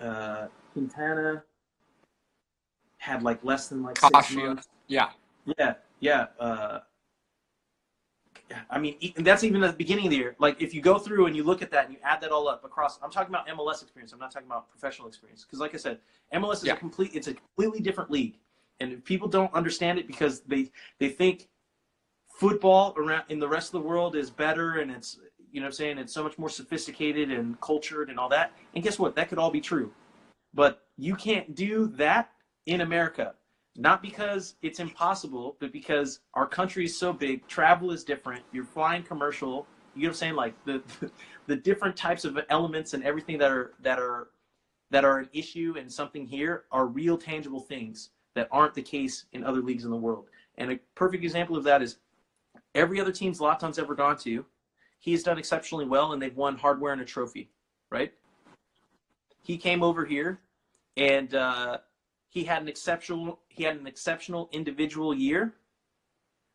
Uh, Quintana had like less than like six months. Yeah. Yeah, yeah. Uh, yeah, I mean, that's even at the beginning of the year. Like, if you go through and you look at that and you add that all up across, I'm talking about MLS experience. I'm not talking about professional experience because, like I said, MLS is Yeah. a complete. It's a completely different league, and if people don't understand it because they they think football around in the rest of the world is better and it's you know what I'm saying it's so much more sophisticated and cultured and all that. And guess what? That could all be true, but you can't do that in America not because it's impossible, but because our country is so big, travel is different. You're flying commercial. You know what I'm saying? Like the the different types of elements and everything that are that are that are an issue and something here are real tangible things that aren't the case in other leagues in the world. And a perfect example of that is every other team Zlatan's ever gone to, he's done exceptionally well and they've won hardware and a trophy, right? He came over here and uh, he had an exceptional he had an exceptional individual year,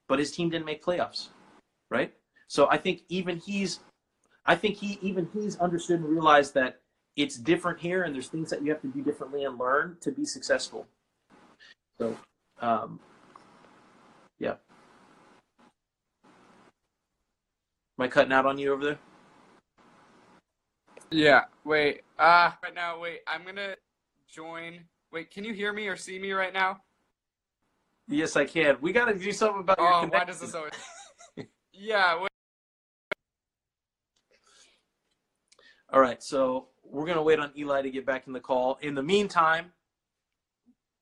but his team didn't make playoffs, right? So I think even he's I think he even he's understood and realized that it's different here and there's things that you have to do differently and learn to be successful. So um, yeah. Am I cutting out on you over there? Yeah. Wait. Uh right now, wait. I'm gonna join. Wait, can you hear me or see me right now? Yes, I can. We got to do something about your Oh, connection. why does this always? yeah. Wait. All right, so we're gonna wait on Eli to get back in the call. In the meantime,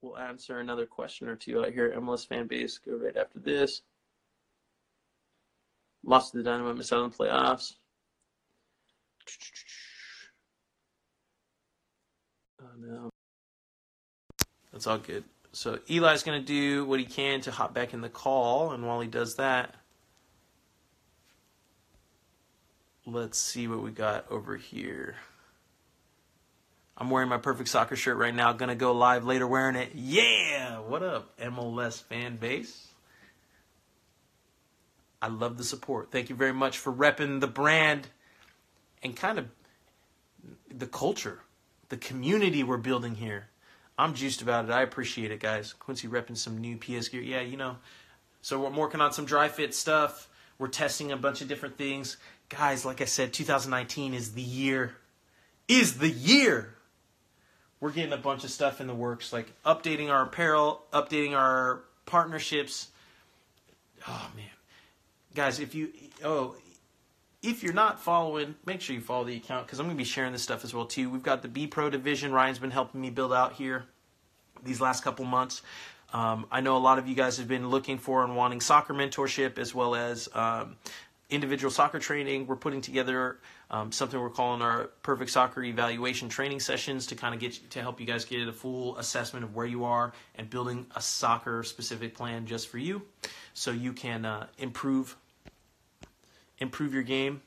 we'll answer another question or two out here. MLS fan base go right after this. Lost to the Dynamo, missed out on the playoffs. Oh no, that's all good. So Eli's gonna do what he can to hop back in the call, and while he does that. Let's see what we got over here. I'm wearing my perfect soccer shirt right now. Gonna go live later wearing it. Yeah! What up, MLS fan base? I love the support. Thank you very much for repping the brand and kind of the culture, the community we're building here. I'm juiced about it. I appreciate it, guys. Quincy repping some new PS gear. Yeah, you know. So we're working on some dry fit stuff. We're testing a bunch of different things. Guys, like I said, 2019 is the year. Is the year. We're getting a bunch of stuff in the works, like updating our apparel, updating our partnerships. Oh man. Guys, if you oh if you're not following, make sure you follow the account because I'm going to be sharing this stuff as well too. We've got the B Pro division. Ryan's been helping me build out here these last couple months. Um, I know a lot of you guys have been looking for and wanting soccer mentorship as well as um, individual soccer training. We're putting together um, something we're calling our perfect soccer evaluation training sessions to kind of get to help you guys get a full assessment of where you are and building a soccer specific plan just for you, so you can uh, improve improve your game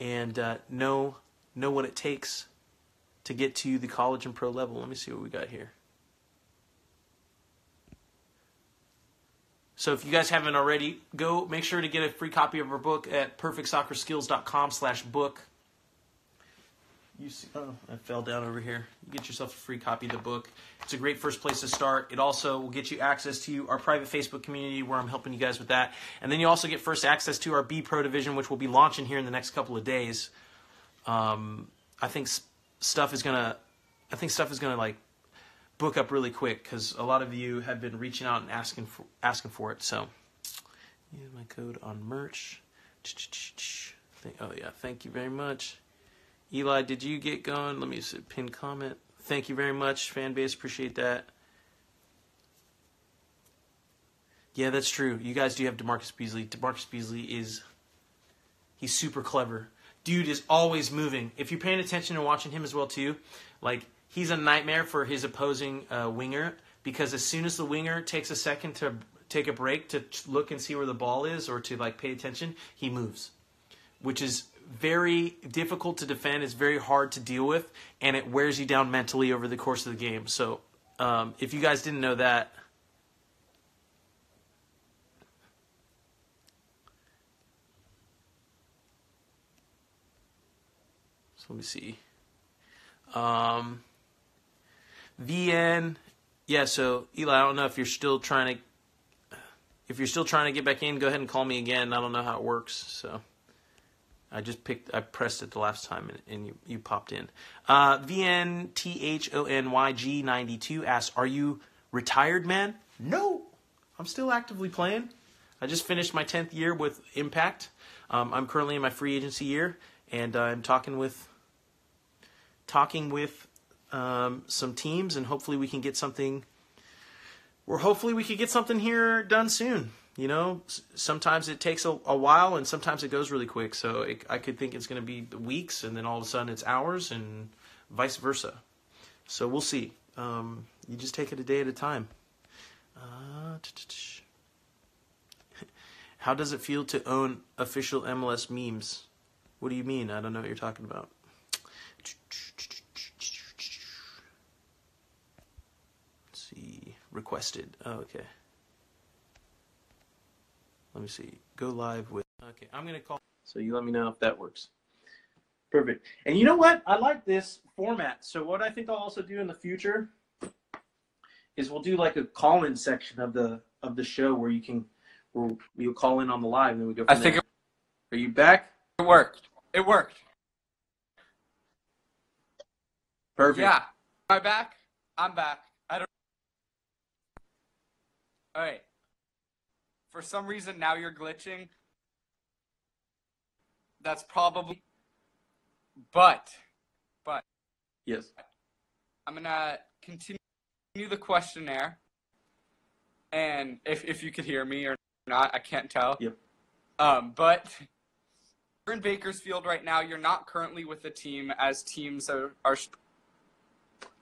and uh, know know what it takes to get to the college and pro level. Let me see what we got here. So if you guys haven't already, go make sure to get a free copy of our book at perfectsoccerskills.com slash book. You see, oh, I fell down over here. You get yourself a free copy of the book. It's a great first place to start. It also will get you access to our private Facebook community where I'm helping you guys with that. And then you also get first access to our B Pro division, which we'll be launching here in the next couple of days. Um, I think stuff is to I think stuff is to like book up really quick because a lot of you have been reaching out and asking for asking for it. So use my code on merch. Oh yeah, thank you very much. Eli, did you get going? Let me pin comment. Thank you very much, fan base. Appreciate that. Yeah, that's true. You guys do have DaMarcus Beasley. DaMarcus Beasley is he's super clever. Dude is always moving. If you're paying attention and watching him as well too, like he's a nightmare for his opposing uh, winger because as soon as the winger takes a second to take a break to look and see where the ball is or to like pay attention, he moves, which is very difficult to defend. It's very hard to deal with, and it wears you down mentally over the course of the game. So, um, if you guys didn't know that, so let me see. Um, VN, yeah. So Eli, I don't know if you're still trying to, if you're still trying to get back in, go ahead and call me again. I don't know how it works. So I just picked, I pressed it the last time, and, and you you popped in. Uh, VN T H O N Y G ninety two asks, "Are you retired, man?" No, I'm still actively playing. I just finished my tenth year with Impact. Um, I'm currently in my free agency year, and I'm talking with talking with um, some teams, and hopefully we can get something. Or hopefully we could get something here done soon. You know, sometimes it takes a, a while, and sometimes it goes really quick. So it, I could think it's going to be weeks, and then all of a sudden it's hours, and vice versa. So we'll see. Um, you just take it a day at a time. Uh, how does it feel to own official MLS memes? What do you mean? I don't know what you're talking about. Let's see. Requested. Oh, okay. Let me see. Go live with. Okay, I'm gonna call. So you let me know if that works. Perfect. And you know what? I like this format. So what I think I'll also do in the future is we'll do like a call-in section of the of the show where you can where you'll call in on the live and then we go. I think. It, Are you back? It worked. It worked. Perfect. Yeah. Am I back? I'm back. I don't. All right. For some reason, now you're glitching. That's probably. But, but. Yes. I'm gonna continue the questionnaire, and if if you could hear me or not, I can't tell. Yep. Um, but you're in Bakersfield right now. You're not currently with the team, as teams are, are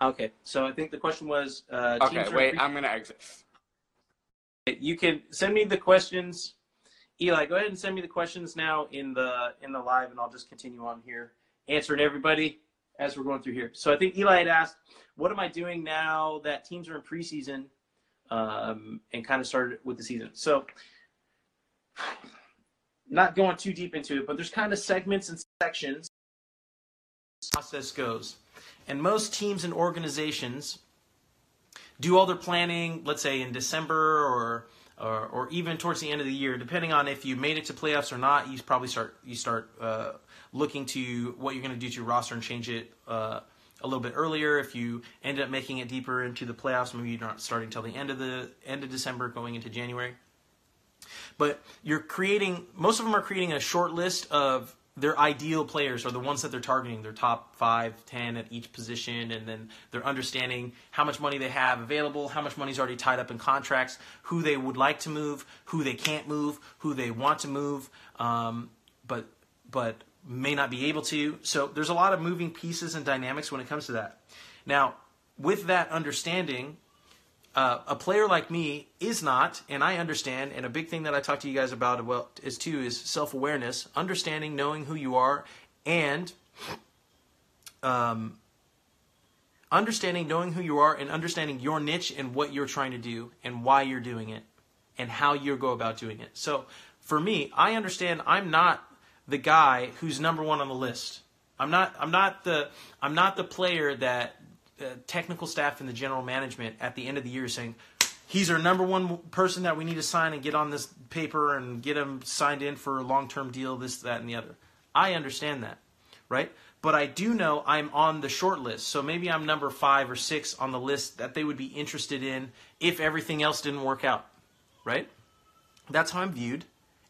Okay, so I think the question was. Uh, Okay, wait, free- I'm gonna exit. You can send me the questions. Eli, go ahead and send me the questions now in the in the live, and I'll just continue on here answering everybody as we're going through here. So I think Eli had asked, "What am I doing now that teams are in preseason um, and kind of started with the season?" So, not going too deep into it, but there's kind of segments and sections. Process goes, and most teams and organizations do all their planning, let's say in December or, or or even towards the end of the year, depending on if you made it to playoffs or not. You probably start you start uh, looking to what you're going to do to your roster and change it uh, a little bit earlier. If you ended up making it deeper into the playoffs, maybe you're not starting till the end of the end of December, going into January. But you're creating most of them are creating a short list of their ideal players are the ones that they're targeting, their top five, ten at each position, and then they're understanding how much money they have available, how much money's already tied up in contracts, who they would like to move, who they can't move, who they want to move, um, but but may not be able to. So there's a lot of moving pieces and dynamics when it comes to that. Now, with that understanding, uh, a player like me is not, and I understand, and a big thing that I talk to you guys about well is too is self awareness, understanding, knowing who you are, and um, understanding, knowing who you are, and understanding your niche and what you're trying to do, and why you're doing it, and how you go about doing it. So, for me, I understand I'm not the guy who's number one on the list. I'm not. I'm not the. I'm not the player that technical staff and the general management at the end of the year saying he's our number one person that we need to sign and get on this paper and get him signed in for a long term deal, this, that, and the other. I understand that. right? But I do know I'm on the short list. So maybe I'm number five or six on the list that they would be interested in if everything else didn't work out, right? That's how I'm viewed.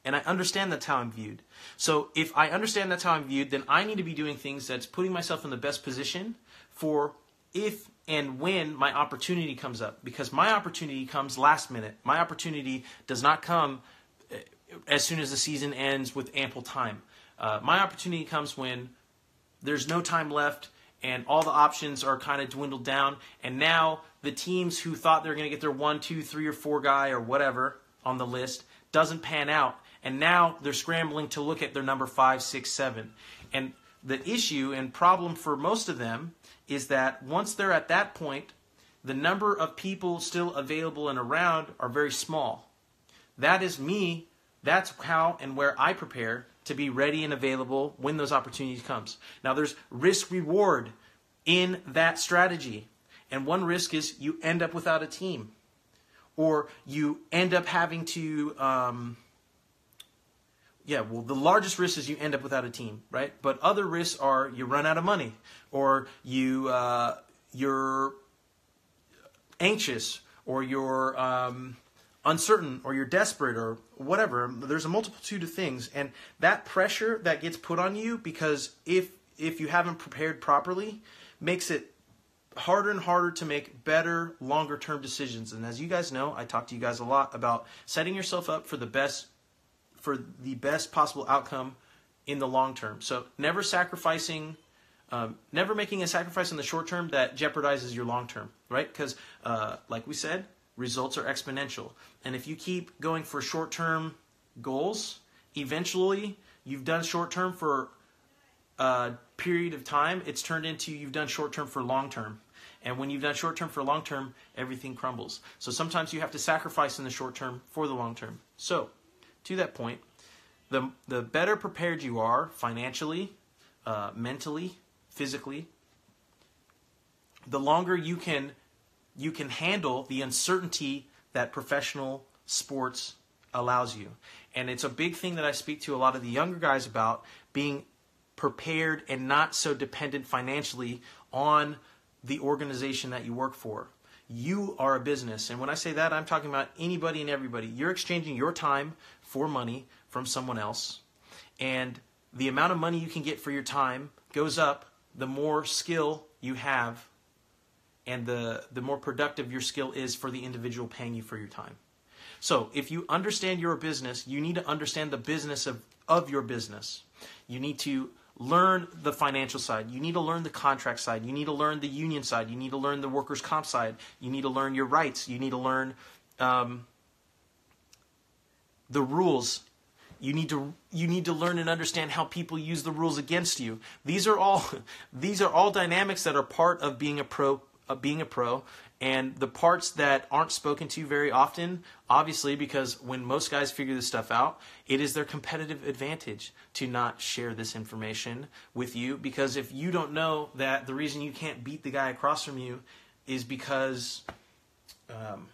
And I understand that's how I'm viewed. So if I understand that's how I'm viewed, then I need to be doing things that's putting myself in the best position for if and when my opportunity comes up. Because my opportunity comes last minute. My opportunity does not come eh, as soon as the season ends with ample time. Uh, my opportunity comes when there's no time left and all the options are kind of dwindled down. And now the teams who thought they were going to get their one, two, three, or four guy or whatever on the list doesn't pan out and now they're scrambling to look at their number five, six, seven. And the issue and problem for most of them is that once they're at that point, the number of people still available and around are very small. That is me. That's how and where I prepare to be ready and available when those opportunities comes. Now there's risk reward in that strategy. And one risk is you end up without a team. Or you end up having to um, yeah, well, the largest risk is you end up without a team, right? But other risks are you run out of money, or you uh, you're anxious, or you're um, uncertain, or you're desperate, or whatever. There's a multitude of things, and that pressure that gets put on you because if if you haven't prepared properly, makes it harder and harder to make better longer term decisions. And as you guys know, I talk to you guys a lot about setting yourself up for the best for the best possible outcome in the long term. So never sacrificing, um, never making a sacrifice in the short term that jeopardizes your long term, right? Because, uh, like we said, results are exponential. And if you keep going for short term goals, eventually you've done short term for a period of time, it's turned into you've done short term for long term. And when you've done short term for long term, everything crumbles. So sometimes you have to sacrifice in the short term for the long term. So, to that point, the, the better prepared you are financially, uh, mentally, physically, the longer you can you can handle the uncertainty that professional sports allows you. And it's a big thing that I speak to a lot of the younger guys about being prepared and not so dependent financially on the organization that you work for. You are a business. And when I say that, I'm talking about anybody and everybody. You're exchanging your time for money from someone else. And the amount of money you can get for your time goes up the more skill you have and the, the more productive your skill is for the individual paying you for your time. So, if you understand your business, you need to understand the business of, of your business. You need to learn the financial side. You need to learn the contract side. You need to learn the union side. You need to learn the workers' comp side. You need to learn your rights. You need to learn um, the rules. You need to you need to learn and understand how people use the rules against you. These are all these are all dynamics that are part of being a pro of being a pro and the parts that aren't spoken to very often, obviously, because when most guys figure this stuff out, it is their competitive advantage to not share this information with you. Because if you don't know that the reason you can't beat the guy across from you is because um,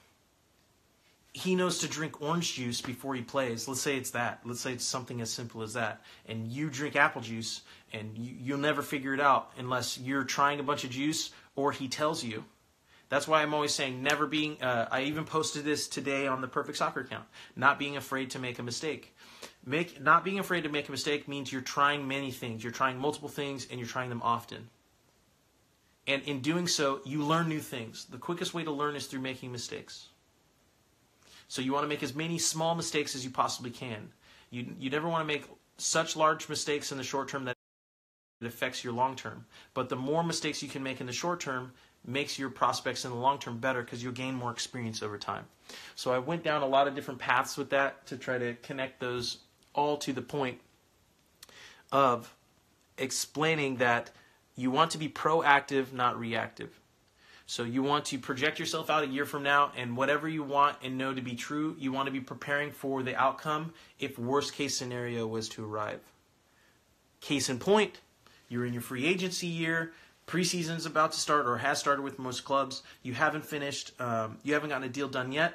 he knows to drink orange juice before he plays. Let's say it's that. Let's say it's something as simple as that. And you drink apple juice, and you, you'll never figure it out unless you're trying a bunch of juice or he tells you that's why I'm always saying never being. Uh, I even posted this today on the Perfect Soccer account. Not being afraid to make a mistake. Make not being afraid to make a mistake means you're trying many things. You're trying multiple things, and you're trying them often. And in doing so, you learn new things. The quickest way to learn is through making mistakes. So you want to make as many small mistakes as you possibly can. You you never want to make such large mistakes in the short term that it affects your long term. But the more mistakes you can make in the short term, makes your prospects in the long term better because you'll gain more experience over time. So I went down a lot of different paths with that to try to connect those all to the point of explaining that you want to be proactive, not reactive. So you want to project yourself out a year from now, and whatever you want and know to be true, you want to be preparing for the outcome if worst case scenario was to arrive. Case in point, you're in your free agency year preseason is about to start or has started with most clubs. You haven't finished, um, you haven't gotten a deal done yet,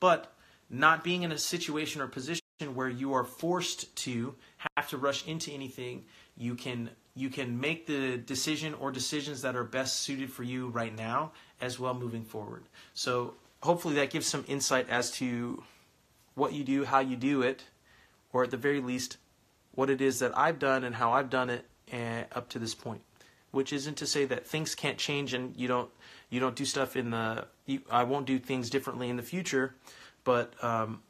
but not being in a situation or position where you are forced to have to rush into anything, you can you can make the decision or decisions that are best suited for you right now as well moving forward. So hopefully that gives some insight as to what you do, how you do it, or at the very least, what it is that I've done and how I've done it uh, up to this point. Which isn't to say that things can't change and you don't you don't do stuff in the you, I won't do things differently in the future, but um,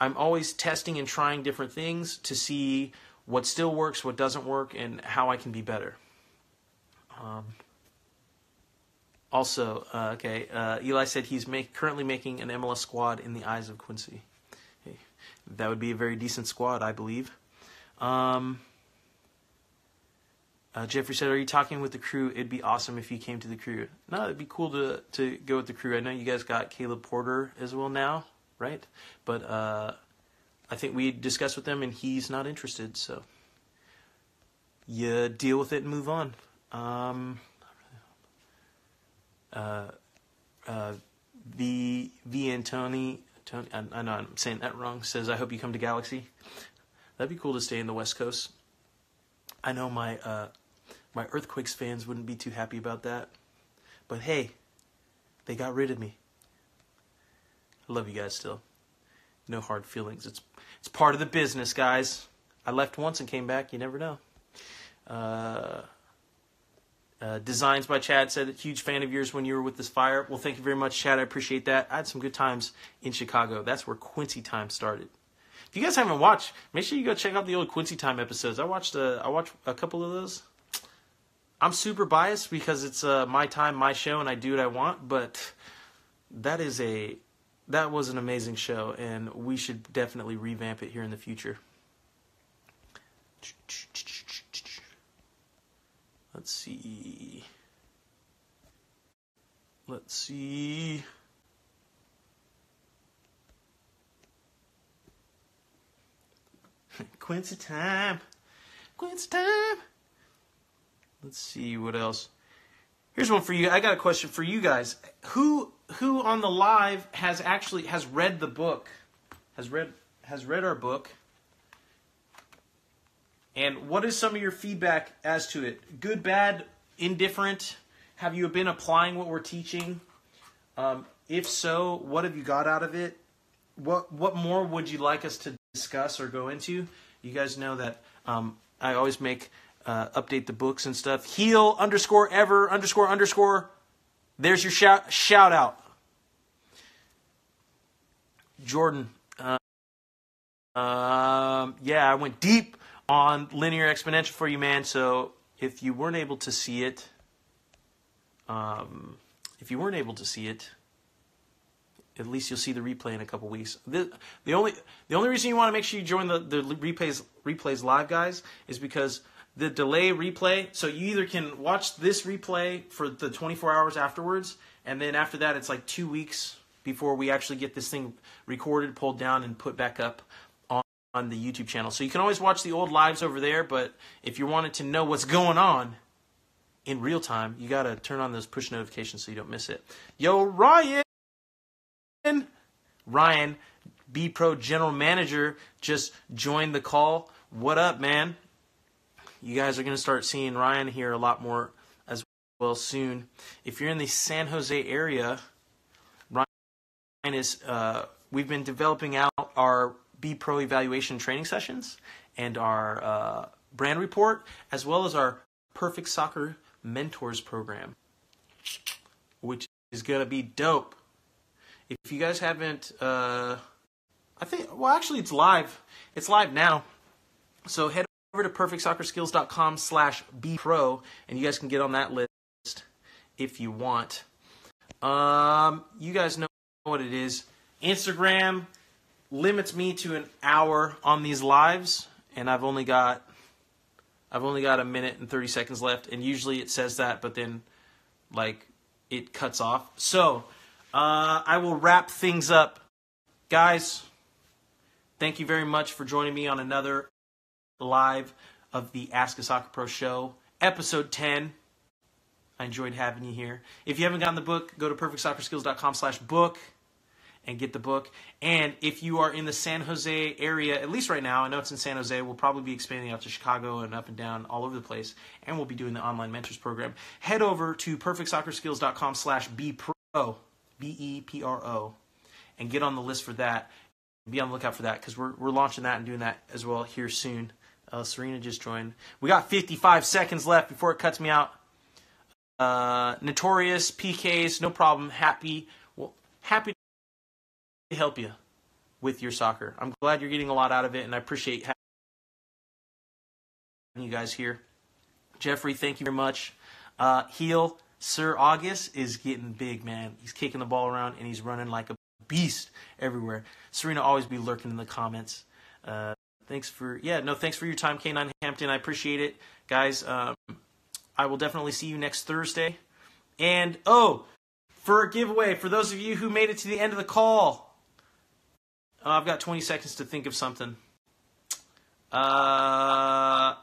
I'm always testing and trying different things to see what still works, what doesn't work, and how I can be better. Um, also, uh, okay, uh, Eli said he's make, currently making an MLS squad in the eyes of Quincy. Hey, that would be a very decent squad, I believe. Um, uh, Jeffrey said, "Are you talking with the crew? It'd be awesome if you came to the crew. No, it'd be cool to to go with the crew. I know you guys got Caleb Porter as well now, right? But uh, I think we discussed with them, and he's not interested. So you deal with it and move on. Um, uh, uh, v V Antoni, Tony, I, I know I'm saying that wrong. Says, "I hope you come to Galaxy. That'd be cool to stay in the West Coast." I know my uh, my Earthquakes fans wouldn't be too happy about that. But hey, they got rid of me. I love you guys still. No hard feelings. It's it's part of the business, guys. I left once and came back. You never know. Uh, uh, Designs by Chad said, huge fan of yours when you were with this fire. Well, thank you very much, Chad. I appreciate that. I had some good times in Chicago. That's where Quincy Time started. If you guys haven't watched, make sure you go check out the old Quincy Time episodes. I watched a, I watched a couple of those. I'm super biased because it's uh, my time, my show, and I do what I want. But that is a that was an amazing show, and we should definitely revamp it here in the future. Let's see. Let's see. Quincy time. Quincy time. Let's see what else. Here's one for you. I got a question for you guys. Who who on the live has actually has read the book? Has read has read our book? And what is some of your feedback as to it? Good, bad, indifferent? Have you been applying what we're teaching? Um, if so, what have you got out of it? What what more would you like us to discuss or go into? You guys know that um, I always make uh, update the books and stuff. Heal underscore ever underscore underscore. There's your shout shout out. Jordan. Uh, um, yeah, I went deep on linear exponential for you, man. So if you weren't able to see it, um, if you weren't able to see it, at least you'll see the replay in a couple weeks. The, the only the only reason you want to make sure you join the, the replays replays live, guys, is because the delay replay. So you either can watch this replay for the 24 hours afterwards, and then after that, it's like two weeks before we actually get this thing recorded, pulled down, and put back up on, on the YouTube channel. So you can always watch the old lives over there, but if you wanted to know what's going on in real time, you got to turn on those push notifications so you don't miss it. Yo, Ryan! Ryan, B Pro General Manager, just joined the call. What up, man? You guys are going to start seeing Ryan here a lot more as well soon. If you're in the San Jose area, Ryan is. Uh, we've been developing out our B Pro evaluation training sessions and our uh, brand report, as well as our Perfect Soccer Mentors program, which is going to be dope. If you guys haven't, uh, I think, well, actually, it's live. It's live now. So head over to perfectsoccerskills.com slash bpro, and you guys can get on that list if you want. Um, you guys know what it is. Instagram limits me to an hour on these lives, and I've only got I've only got a minute and 30 seconds left, and usually it says that, but then like it cuts off. So uh, I will wrap things up. Guys, thank you very much for joining me on another live of the Ask a Soccer Pro show, episode 10. I enjoyed having you here. If you haven't gotten the book, go to perfectsoccerskills.com slash book. and get the book. And if you are in the San Jose area, at least right now, I know it's in San Jose, we'll probably be expanding out to Chicago and up and down all over the place. And we'll be doing the online mentors program. Head over to perfectsoccerskills.com slash bpro, B-E-P-R-O, and get on the list for that. Be on the lookout for that because we're, we're launching that and doing that as well here soon. Uh, Serena just joined. We got 55 seconds left before it cuts me out. Uh, notorious PKs, no problem. Happy, well, happy to help you with your soccer. I'm glad you're getting a lot out of it, and I appreciate having you guys here. Jeffrey, thank you very much. Uh, heel Sir August is getting big, man. He's kicking the ball around and he's running like a beast everywhere. Serena always be lurking in the comments. Uh, thanks for yeah no thanks for your time, K9 Hampton. I appreciate it, guys. Um, I will definitely see you next Thursday. And oh, for a giveaway for those of you who made it to the end of the call, uh, I've got 20 seconds to think of something. Uh,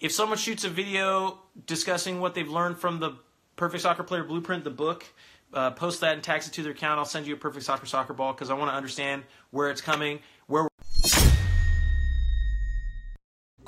if someone shoots a video discussing what they've learned from the Perfect Soccer Player Blueprint, the book, uh, post that and tags it to their account. I'll send you a Perfect Soccer soccer ball because I want to understand where it's coming,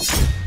you